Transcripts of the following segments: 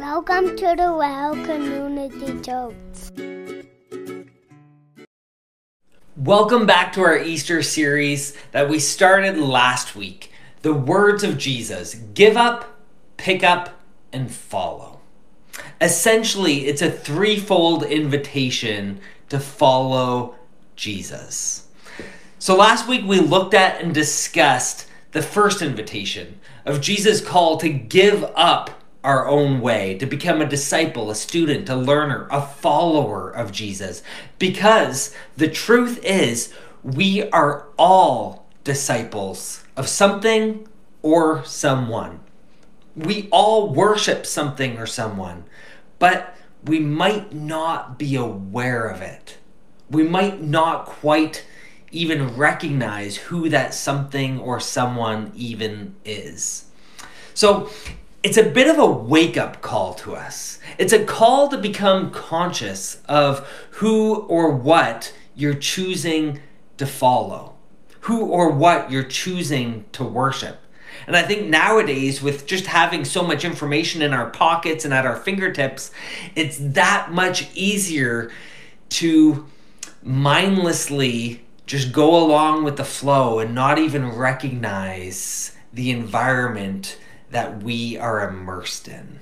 Welcome to the Well Community Church. Welcome back to our Easter series that we started last week. The words of Jesus give up, pick up, and follow. Essentially, it's a threefold invitation to follow Jesus. So last week we looked at and discussed the first invitation of Jesus' call to give up our own way, to become a disciple, a student, a learner, a follower of Jesus. Because the truth is, we are all disciples of something or someone. We all worship something or someone, but we might not be aware of it. We might not quite even recognize who that something or someone even is. So it's a bit of a wake up call to us. It's a call to become conscious of who or what you're choosing to follow, who or what you're choosing to worship. And I think nowadays, with just having so much information in our pockets and at our fingertips, it's that much easier to mindlessly just go along with the flow and not even recognize the environment that we are immersed in.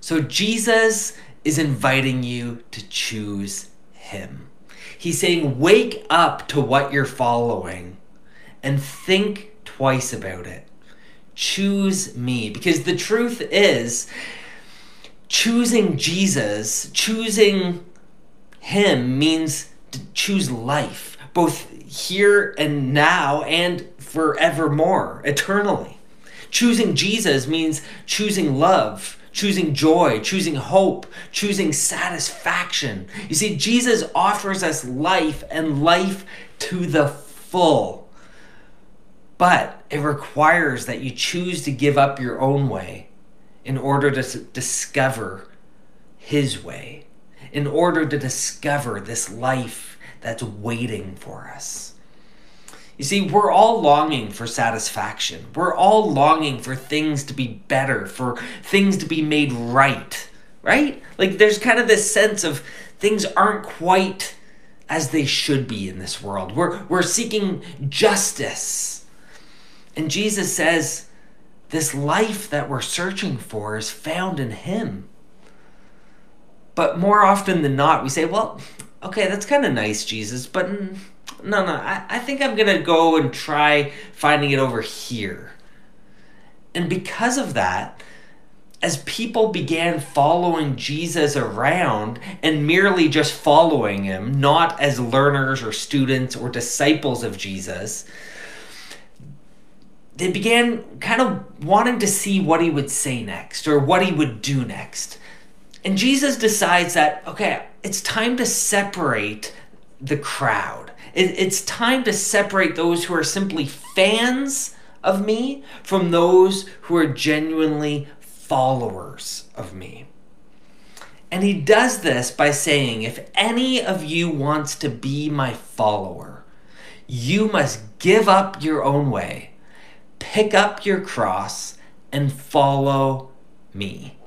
So Jesus is inviting you to choose Him. He's saying, wake up to what you're following and think twice about it. Choose me. Because the truth is, choosing Jesus, choosing Him means to choose life, both here and now and forevermore, eternally. Choosing Jesus means choosing love, choosing joy, choosing hope, choosing satisfaction. You see, Jesus offers us life and life to the full. But it requires that you choose to give up your own way in order to discover His way, in order to discover this life that's waiting for us. You see, we're all longing for satisfaction. We're all longing for things to be better, for things to be made right, right? Like there's kind of this sense of things aren't quite as they should be in this world. We're, we're seeking justice. And Jesus says, this life that we're searching for is found in Him. But more often than not, we say, well, okay, that's kind of nice, Jesus, but no, no, I, I think I'm going to go and try finding it over here. And because of that, as people began following Jesus around and merely just following him, not as learners or students or disciples of Jesus, they began kind of wanting to see what he would say next or what he would do next. And Jesus decides that, okay, it's time to separate the crowd. It, it's time to separate those who are simply fans of me from those who are genuinely followers of me. And he does this by saying, If any of you wants to be my follower, you must give up your own way, pick up your cross, and follow me.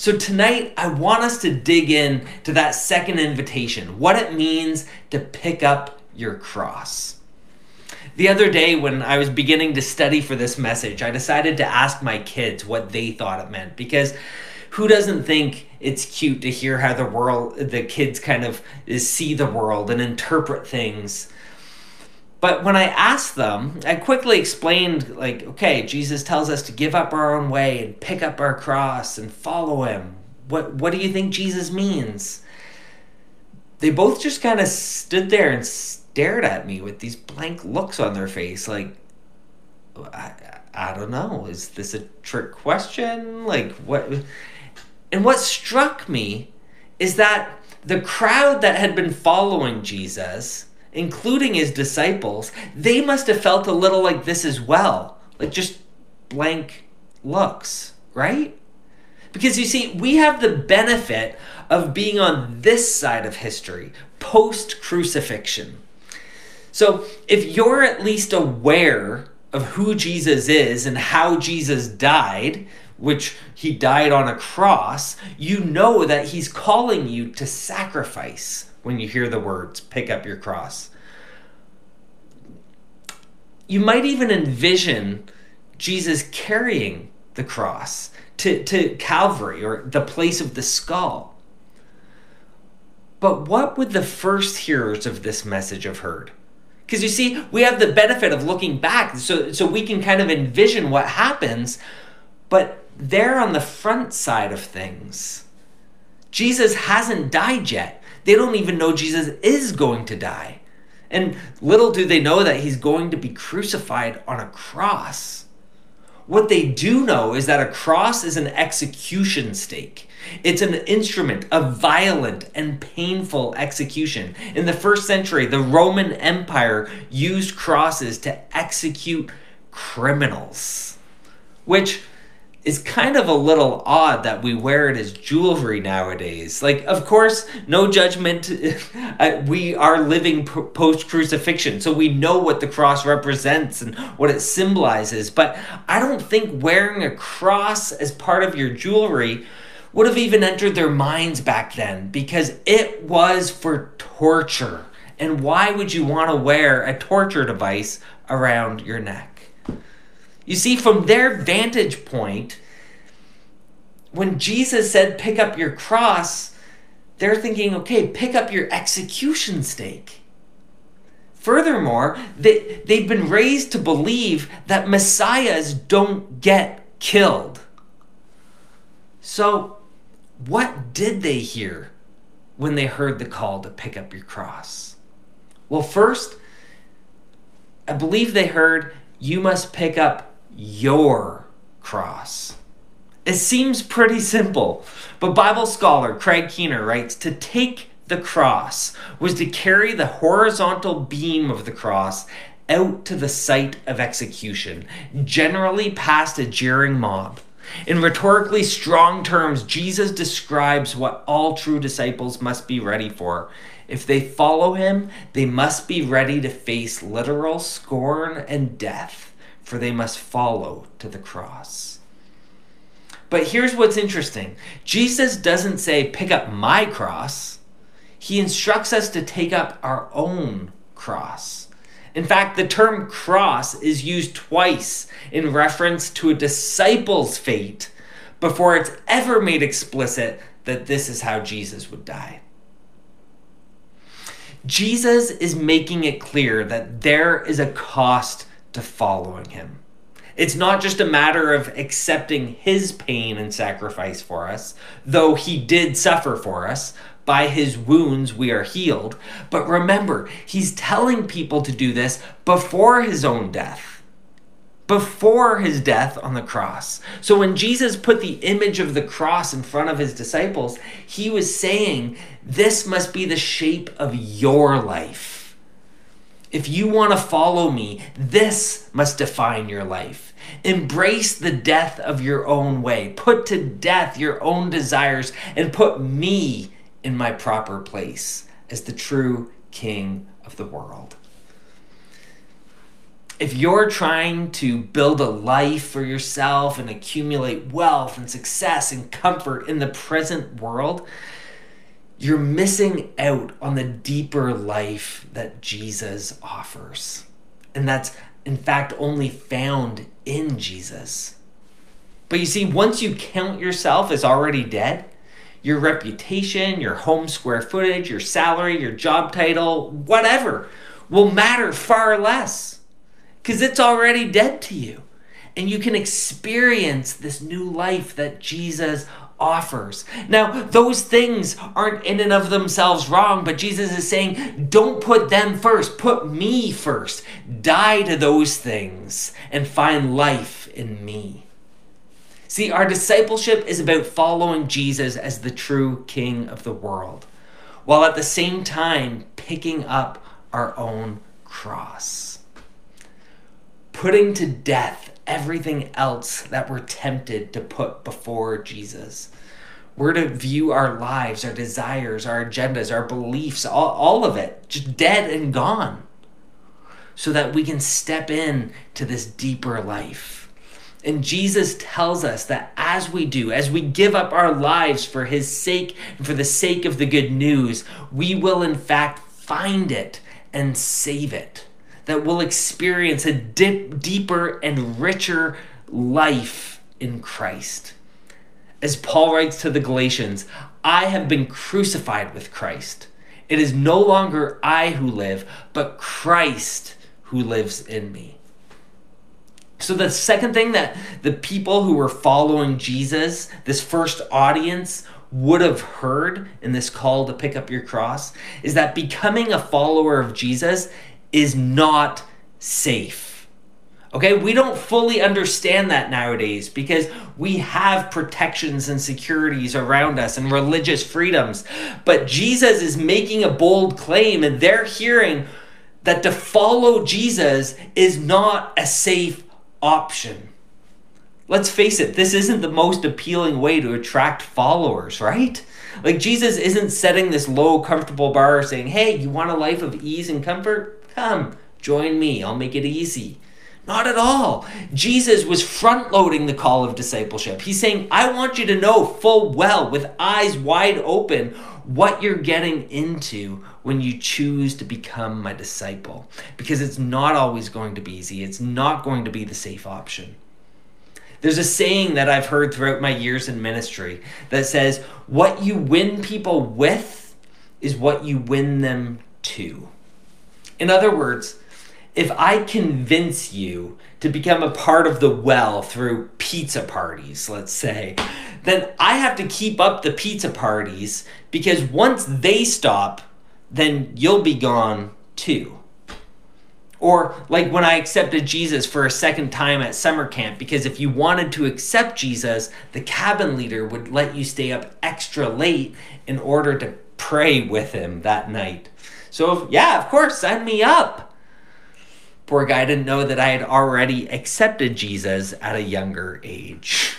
So tonight, I want us to dig in to that second invitation, what it means to pick up your cross. The other day, when I was beginning to study for this message, I decided to ask my kids what they thought it meant because who doesn't think it's cute to hear how the world, the kids kind of see the world and interpret things but when I asked them, I quickly explained, like, okay, Jesus tells us to give up our own way and pick up our cross and follow him. What, what do you think Jesus means? They both just kind of stood there and stared at me with these blank looks on their face, like, I, I don't know. Is this a trick question? Like, what? And what struck me is that the crowd that had been following Jesus including his disciples, they must have felt a little like this as well. Like just blank looks, right? Because you see, we have the benefit of being on this side of history, post crucifixion. So if you're at least aware of who Jesus is and how Jesus died, which he died on a cross, you know that he's calling you to sacrifice when you hear the words, pick up your cross. You might even envision Jesus carrying the cross to, to Calvary or the place of the skull. But what would the first hearers of this message have heard? Because you see, we have the benefit of looking back, so, so we can kind of envision what happens, but they're on the front side of things. Jesus hasn't died yet. They don't even know Jesus is going to die. And little do they know that he's going to be crucified on a cross. What they do know is that a cross is an execution stake. It's an instrument of violent and painful execution. In the first century, the Roman Empire used crosses to execute criminals, which is kind of a little odd that we wear it as jewelry nowadays. Like, of course, no judgment. Uh, we are living post crucifixion, so we know what the cross represents and what it symbolizes. But I don't think wearing a cross as part of your jewelry would have even entered their minds back then because it was for torture. And why would you want to wear a torture device around your neck? You see, from their vantage point, when Jesus said, pick up your cross, they're thinking, okay, pick up your execution stake. Furthermore, they, they've been raised to believe that messiahs don't get killed. So, what did they hear when they heard the call to pick up your cross? Well, first, I believe they heard, you must pick up your cross. It seems pretty simple, but Bible scholar Craig Keener writes to take the cross was to carry the horizontal beam of the cross out to the site of execution, generally past a jeering mob. In rhetorically strong terms, Jesus describes what all true disciples must be ready for. If they follow him, they must be ready to face literal scorn and death for they must follow to the cross. But here's what's interesting Jesus doesn't say, pick up my cross. He instructs us to take up our own cross. In fact, the term cross is used twice in reference to a disciple's fate before it's ever made explicit that this is how Jesus would die. Jesus is making it clear that there is a cost to following him. It's not just a matter of accepting his pain and sacrifice for us, though he did suffer for us. By his wounds we are healed. But remember, he's telling people to do this before his own death. Before his death on the cross. So when Jesus put the image of the cross in front of his disciples, he was saying, This must be the shape of your life if you want to follow me, this must define your life. Embrace the death of your own way. Put to death your own desires and put me in my proper place as the true king of the world. If you're trying to build a life for yourself and accumulate wealth and success and comfort in the present world, you're missing out on the deeper life that Jesus offers. And that's, in fact, only found in Jesus. But you see, once you count yourself as already dead, your reputation, your home square footage, your salary, your job title, whatever, will matter far less because it's already dead to you. And you can experience this new life that Jesus offers. Now, those things aren't in and of themselves wrong, but Jesus is saying, don't put them first, put me first. Die to those things and find life in me. See, our discipleship is about following Jesus as the true King of the world, while at the same time picking up our own cross. Putting to death everything else that we're tempted to put before Jesus. We're to view our lives, our desires, our agendas, our beliefs, all, all of it, just dead and gone, so that we can step in to this deeper life. And Jesus tells us that as we do, as we give up our lives for his sake and for the sake of the good news, we will in fact find it and save it. That we'll experience a dip, deeper and richer life in Christ. As Paul writes to the Galatians, I have been crucified with Christ. It is no longer I who live, but Christ who lives in me. So, the second thing that the people who were following Jesus, this first audience, would have heard in this call to pick up your cross is that becoming a follower of Jesus is not safe. Okay, we don't fully understand that nowadays because we have protections and securities around us and religious freedoms. But Jesus is making a bold claim, and they're hearing that to follow Jesus is not a safe option. Let's face it, this isn't the most appealing way to attract followers, right? Like Jesus isn't setting this low, comfortable bar saying, hey, you want a life of ease and comfort? Come, join me, I'll make it easy. Not at all. Jesus was front loading the call of discipleship. He's saying, I want you to know full well, with eyes wide open, what you're getting into when you choose to become my disciple. Because it's not always going to be easy, it's not going to be the safe option. There's a saying that I've heard throughout my years in ministry that says, What you win people with is what you win them to. In other words, if I convince you to become a part of the well through pizza parties, let's say, then I have to keep up the pizza parties because once they stop, then you'll be gone too. Or like when I accepted Jesus for a second time at summer camp, because if you wanted to accept Jesus, the cabin leader would let you stay up extra late in order to pray with him that night. So, if, yeah, of course, sign me up. Poor guy didn't know that I had already accepted Jesus at a younger age.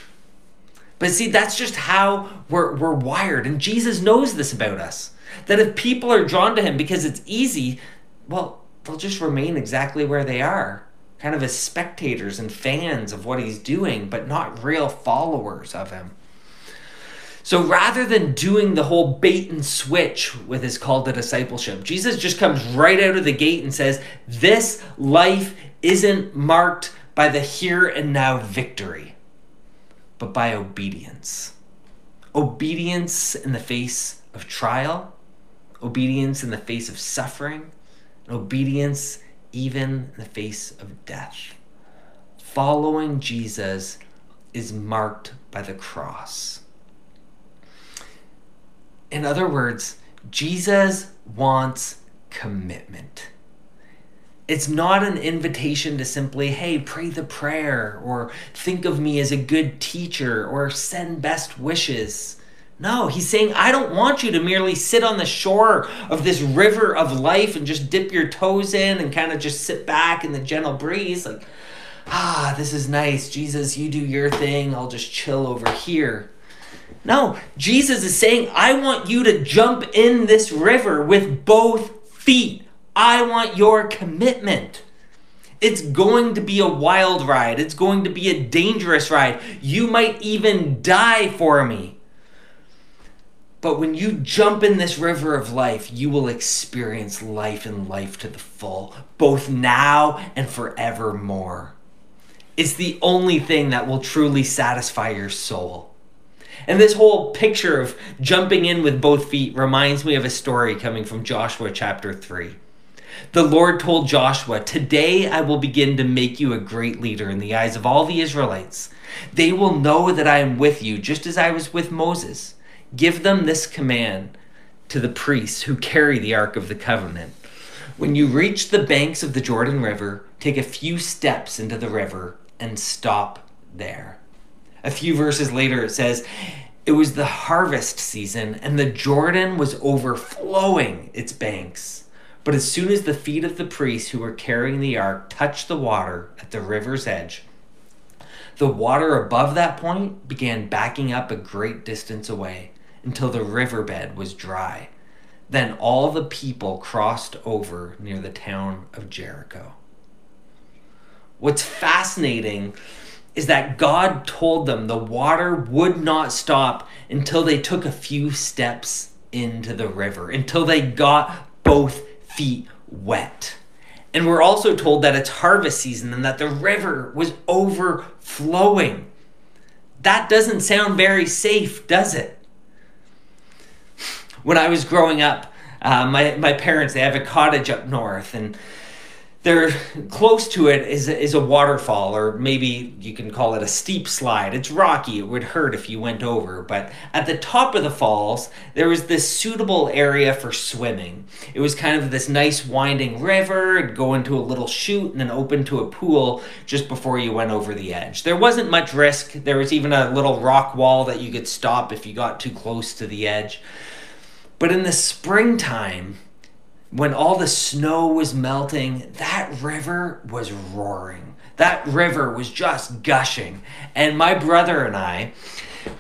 But see, that's just how we're, we're wired. And Jesus knows this about us. That if people are drawn to him because it's easy, well, they'll just remain exactly where they are, kind of as spectators and fans of what he's doing, but not real followers of him. So rather than doing the whole bait and switch with his call to discipleship, Jesus just comes right out of the gate and says, This life isn't marked by the here and now victory, but by obedience. Obedience in the face of trial, obedience in the face of suffering, obedience even in the face of death. Following Jesus is marked by the cross. In other words, Jesus wants commitment. It's not an invitation to simply, hey, pray the prayer, or think of me as a good teacher, or send best wishes. No, he's saying, I don't want you to merely sit on the shore of this river of life and just dip your toes in and kind of just sit back in the gentle breeze. Like, ah, this is nice. Jesus, you do your thing. I'll just chill over here. No, Jesus is saying, I want you to jump in this river with both feet. I want your commitment. It's going to be a wild ride. It's going to be a dangerous ride. You might even die for me. But when you jump in this river of life, you will experience life and life to the full, both now and forevermore. It's the only thing that will truly satisfy your soul. And this whole picture of jumping in with both feet reminds me of a story coming from Joshua chapter 3. The Lord told Joshua, Today I will begin to make you a great leader in the eyes of all the Israelites. They will know that I am with you, just as I was with Moses. Give them this command to the priests who carry the Ark of the Covenant. When you reach the banks of the Jordan River, take a few steps into the river and stop there. A few verses later, it says, It was the harvest season, and the Jordan was overflowing its banks. But as soon as the feet of the priests who were carrying the ark touched the water at the river's edge, the water above that point began backing up a great distance away until the riverbed was dry. Then all the people crossed over near the town of Jericho. What's fascinating is that God told them the water would not stop until they took a few steps into the river, until they got both feet wet. And we're also told that it's harvest season and that the river was overflowing. That doesn't sound very safe, does it? When I was growing up, uh, my, my parents, they have a cottage up north, and they're close to it is is a waterfall or maybe you can call it a steep slide. It's rocky it would hurt if you went over but at the top of the falls there was this suitable area for swimming. It was kind of this nice winding river it'd go into a little chute and then open to a pool just before you went over the edge. There wasn't much risk. There was even a little rock wall that you could stop if you got too close to the edge. But in the springtime when all the snow was melting, that river was roaring. That river was just gushing. And my brother and I,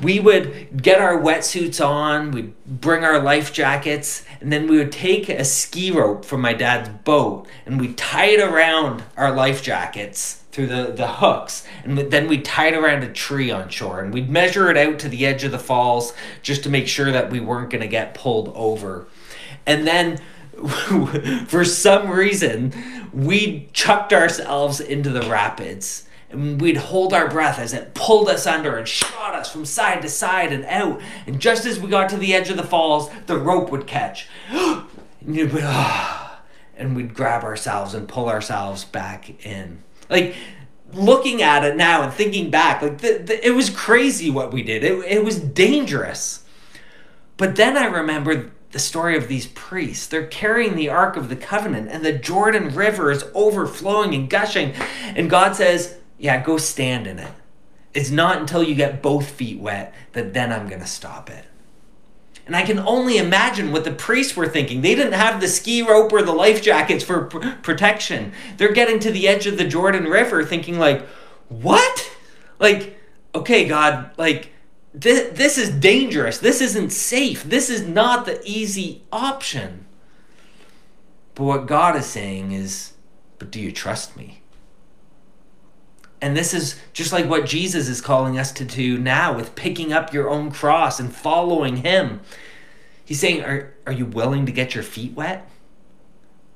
we would get our wetsuits on, we'd bring our life jackets, and then we would take a ski rope from my dad's boat and we'd tie it around our life jackets through the, the hooks. And then we'd tie it around a tree on shore and we'd measure it out to the edge of the falls just to make sure that we weren't going to get pulled over. And then for some reason, we chucked ourselves into the rapids. And we'd hold our breath as it pulled us under and shot us from side to side and out. And just as we got to the edge of the falls, the rope would catch. and, be, oh, and we'd grab ourselves and pull ourselves back in. Like, looking at it now and thinking back, like, the, the, it was crazy what we did. It, it was dangerous. But then I remembered the story of these priests. They're carrying the Ark of the Covenant, and the Jordan River is overflowing and gushing. And God says, Yeah, go stand in it. It's not until you get both feet wet that then I'm going to stop it. And I can only imagine what the priests were thinking. They didn't have the ski rope or the life jackets for pr- protection. They're getting to the edge of the Jordan River thinking, like, what? Like, okay, God, like, this, this is dangerous. This isn't safe. This is not the easy option. But what God is saying is, but do you trust me? And this is just like what Jesus is calling us to do now with picking up your own cross and following him. He's saying, Are, are you willing to get your feet wet?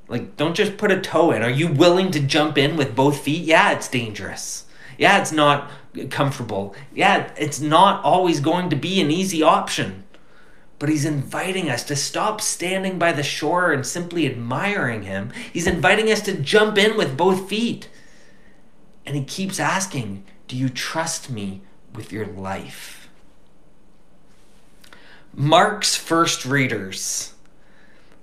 Like, don't just put a toe in. Are you willing to jump in with both feet? Yeah, it's dangerous. Yeah, it's not comfortable. Yeah, it's not always going to be an easy option. But he's inviting us to stop standing by the shore and simply admiring him. He's inviting us to jump in with both feet. And he keeps asking, Do you trust me with your life? Mark's first readers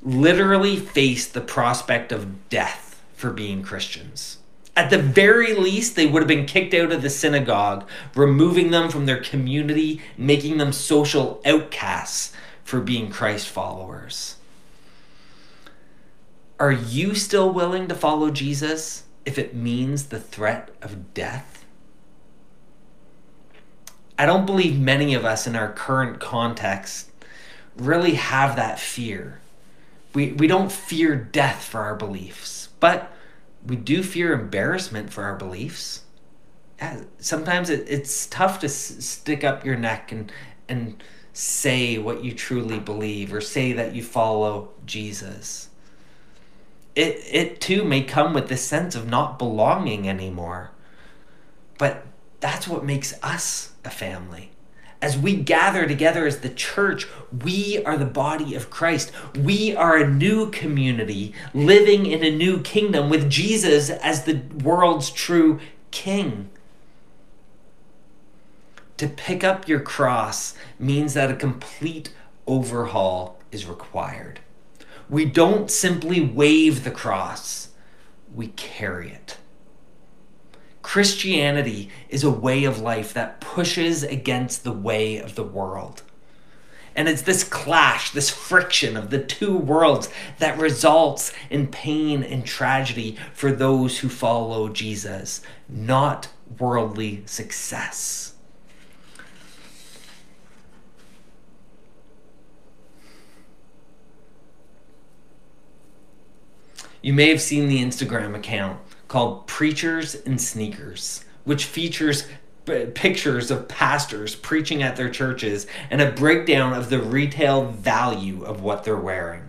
literally faced the prospect of death for being Christians. At the very least, they would have been kicked out of the synagogue, removing them from their community, making them social outcasts for being Christ followers. Are you still willing to follow Jesus if it means the threat of death? I don't believe many of us in our current context really have that fear. We, we don't fear death for our beliefs, but we do fear embarrassment for our beliefs. Uh, sometimes it, it's tough to s- stick up your neck and and say what you truly believe or say that you follow Jesus. It it too may come with this sense of not belonging anymore. But that's what makes us a family as we gather together as the church, we are the body of Christ. We are a new community living in a new kingdom with Jesus as the world's true king. To pick up your cross means that a complete overhaul is required. We don't simply wave the cross, we carry it. Christianity is a way of life that pushes against the way of the world. And it's this clash, this friction of the two worlds that results in pain and tragedy for those who follow Jesus, not worldly success. You may have seen the Instagram account called Preachers and Sneakers, which features pictures of pastors preaching at their churches and a breakdown of the retail value of what they're wearing.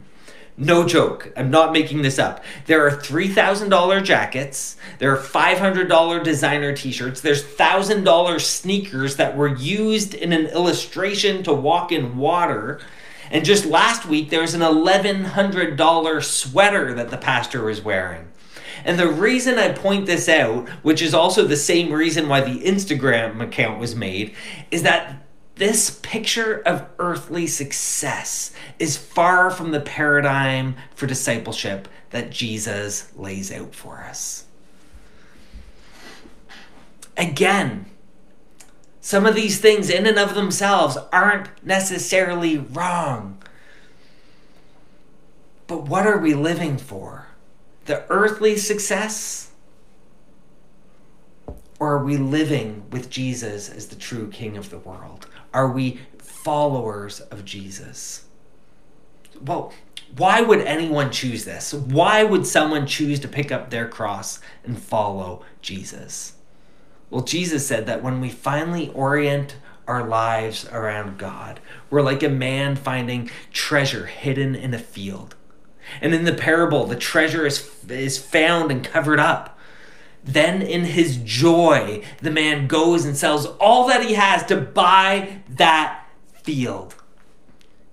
No joke. I'm not making this up. There are $3,000 jackets. There are $500 designer t shirts. There's $1,000 sneakers that were used in an illustration to walk in water. And just last week, there was an $1,100 sweater that the pastor was wearing. And the reason I point this out, which is also the same reason why the Instagram account was made, is that this picture of earthly success is far from the paradigm for discipleship that Jesus lays out for us. Again, some of these things, in and of themselves, aren't necessarily wrong. But what are we living for? The earthly success? Or are we living with Jesus as the true King of the world? Are we followers of Jesus? Well, why would anyone choose this? Why would someone choose to pick up their cross and follow Jesus? Well, Jesus said that when we finally orient our lives around God, we're like a man finding treasure hidden in a field. And in the parable, the treasure is, is found and covered up. Then, in his joy, the man goes and sells all that he has to buy that field.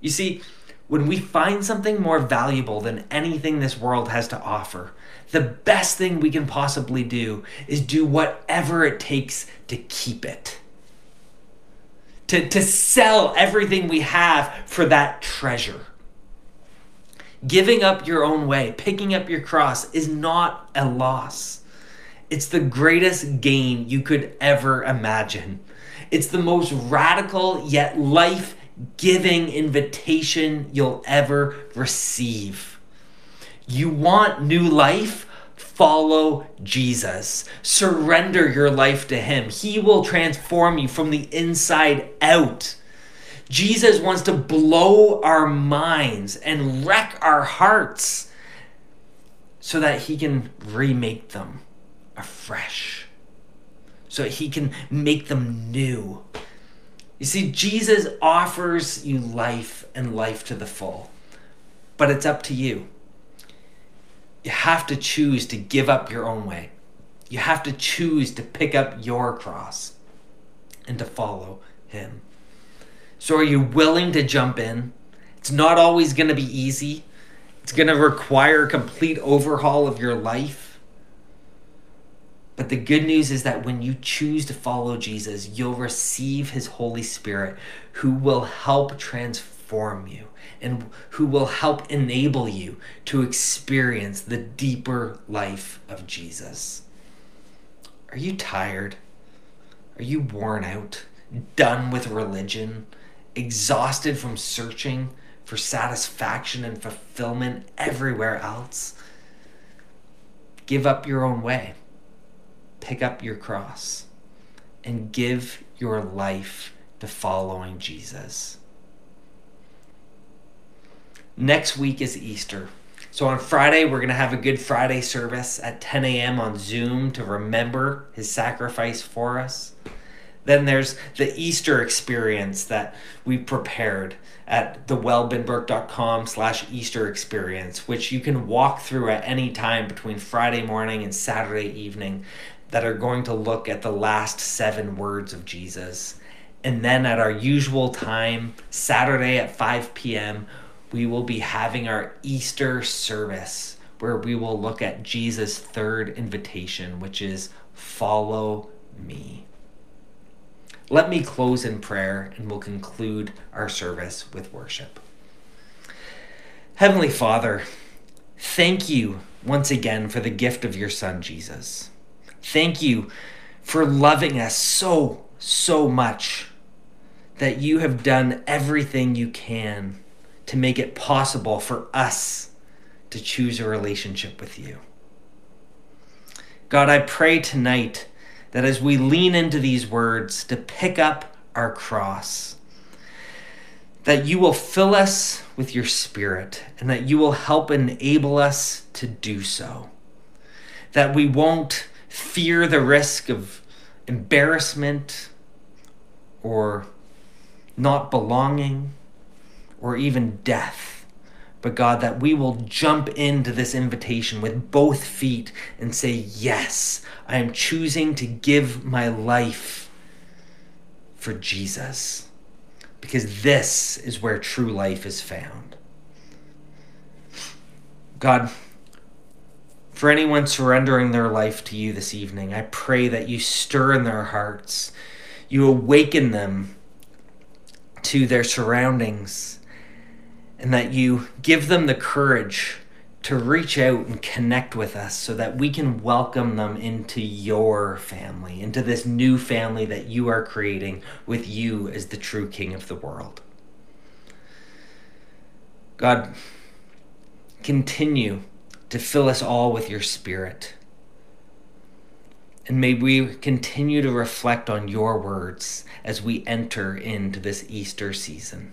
You see, when we find something more valuable than anything this world has to offer, the best thing we can possibly do is do whatever it takes to keep it. To, to sell everything we have for that treasure. Giving up your own way, picking up your cross, is not a loss. It's the greatest gain you could ever imagine. It's the most radical yet life giving invitation you'll ever receive. You want new life? Follow Jesus. Surrender your life to Him. He will transform you from the inside out. Jesus wants to blow our minds and wreck our hearts so that He can remake them afresh so that he can make them new. You see, Jesus offers you life and life to the full, but it's up to you. You have to choose to give up your own way. You have to choose to pick up your cross and to follow him. So, are you willing to jump in? It's not always going to be easy. It's going to require a complete overhaul of your life. But the good news is that when you choose to follow Jesus, you'll receive his Holy Spirit who will help transform you and who will help enable you to experience the deeper life of Jesus. Are you tired? Are you worn out? Done with religion? Exhausted from searching for satisfaction and fulfillment everywhere else? Give up your own way pick up your cross and give your life to following Jesus. Next week is Easter. So on Friday, we're going to have a Good Friday service at 10 a.m. on Zoom to remember his sacrifice for us. Then there's the Easter experience that we prepared at thewellbinbrook.com slash Easter experience, which you can walk through at any time between Friday morning and Saturday evening that are going to look at the last seven words of Jesus. And then at our usual time, Saturday at 5 p.m., we will be having our Easter service where we will look at Jesus' third invitation, which is follow me. Let me close in prayer and we'll conclude our service with worship. Heavenly Father, thank you once again for the gift of your Son, Jesus. Thank you for loving us so, so much that you have done everything you can to make it possible for us to choose a relationship with you. God, I pray tonight that as we lean into these words to pick up our cross, that you will fill us with your spirit and that you will help enable us to do so. That we won't fear the risk of embarrassment or not belonging or even death. But God, that we will jump into this invitation with both feet and say, Yes, I am choosing to give my life for Jesus. Because this is where true life is found. God, for anyone surrendering their life to you this evening, I pray that you stir in their hearts, you awaken them to their surroundings, and that you give them the courage to reach out and connect with us so that we can welcome them into your family, into this new family that you are creating with you as the true King of the world. God, continue to fill us all with your Spirit. And may we continue to reflect on your words as we enter into this Easter season.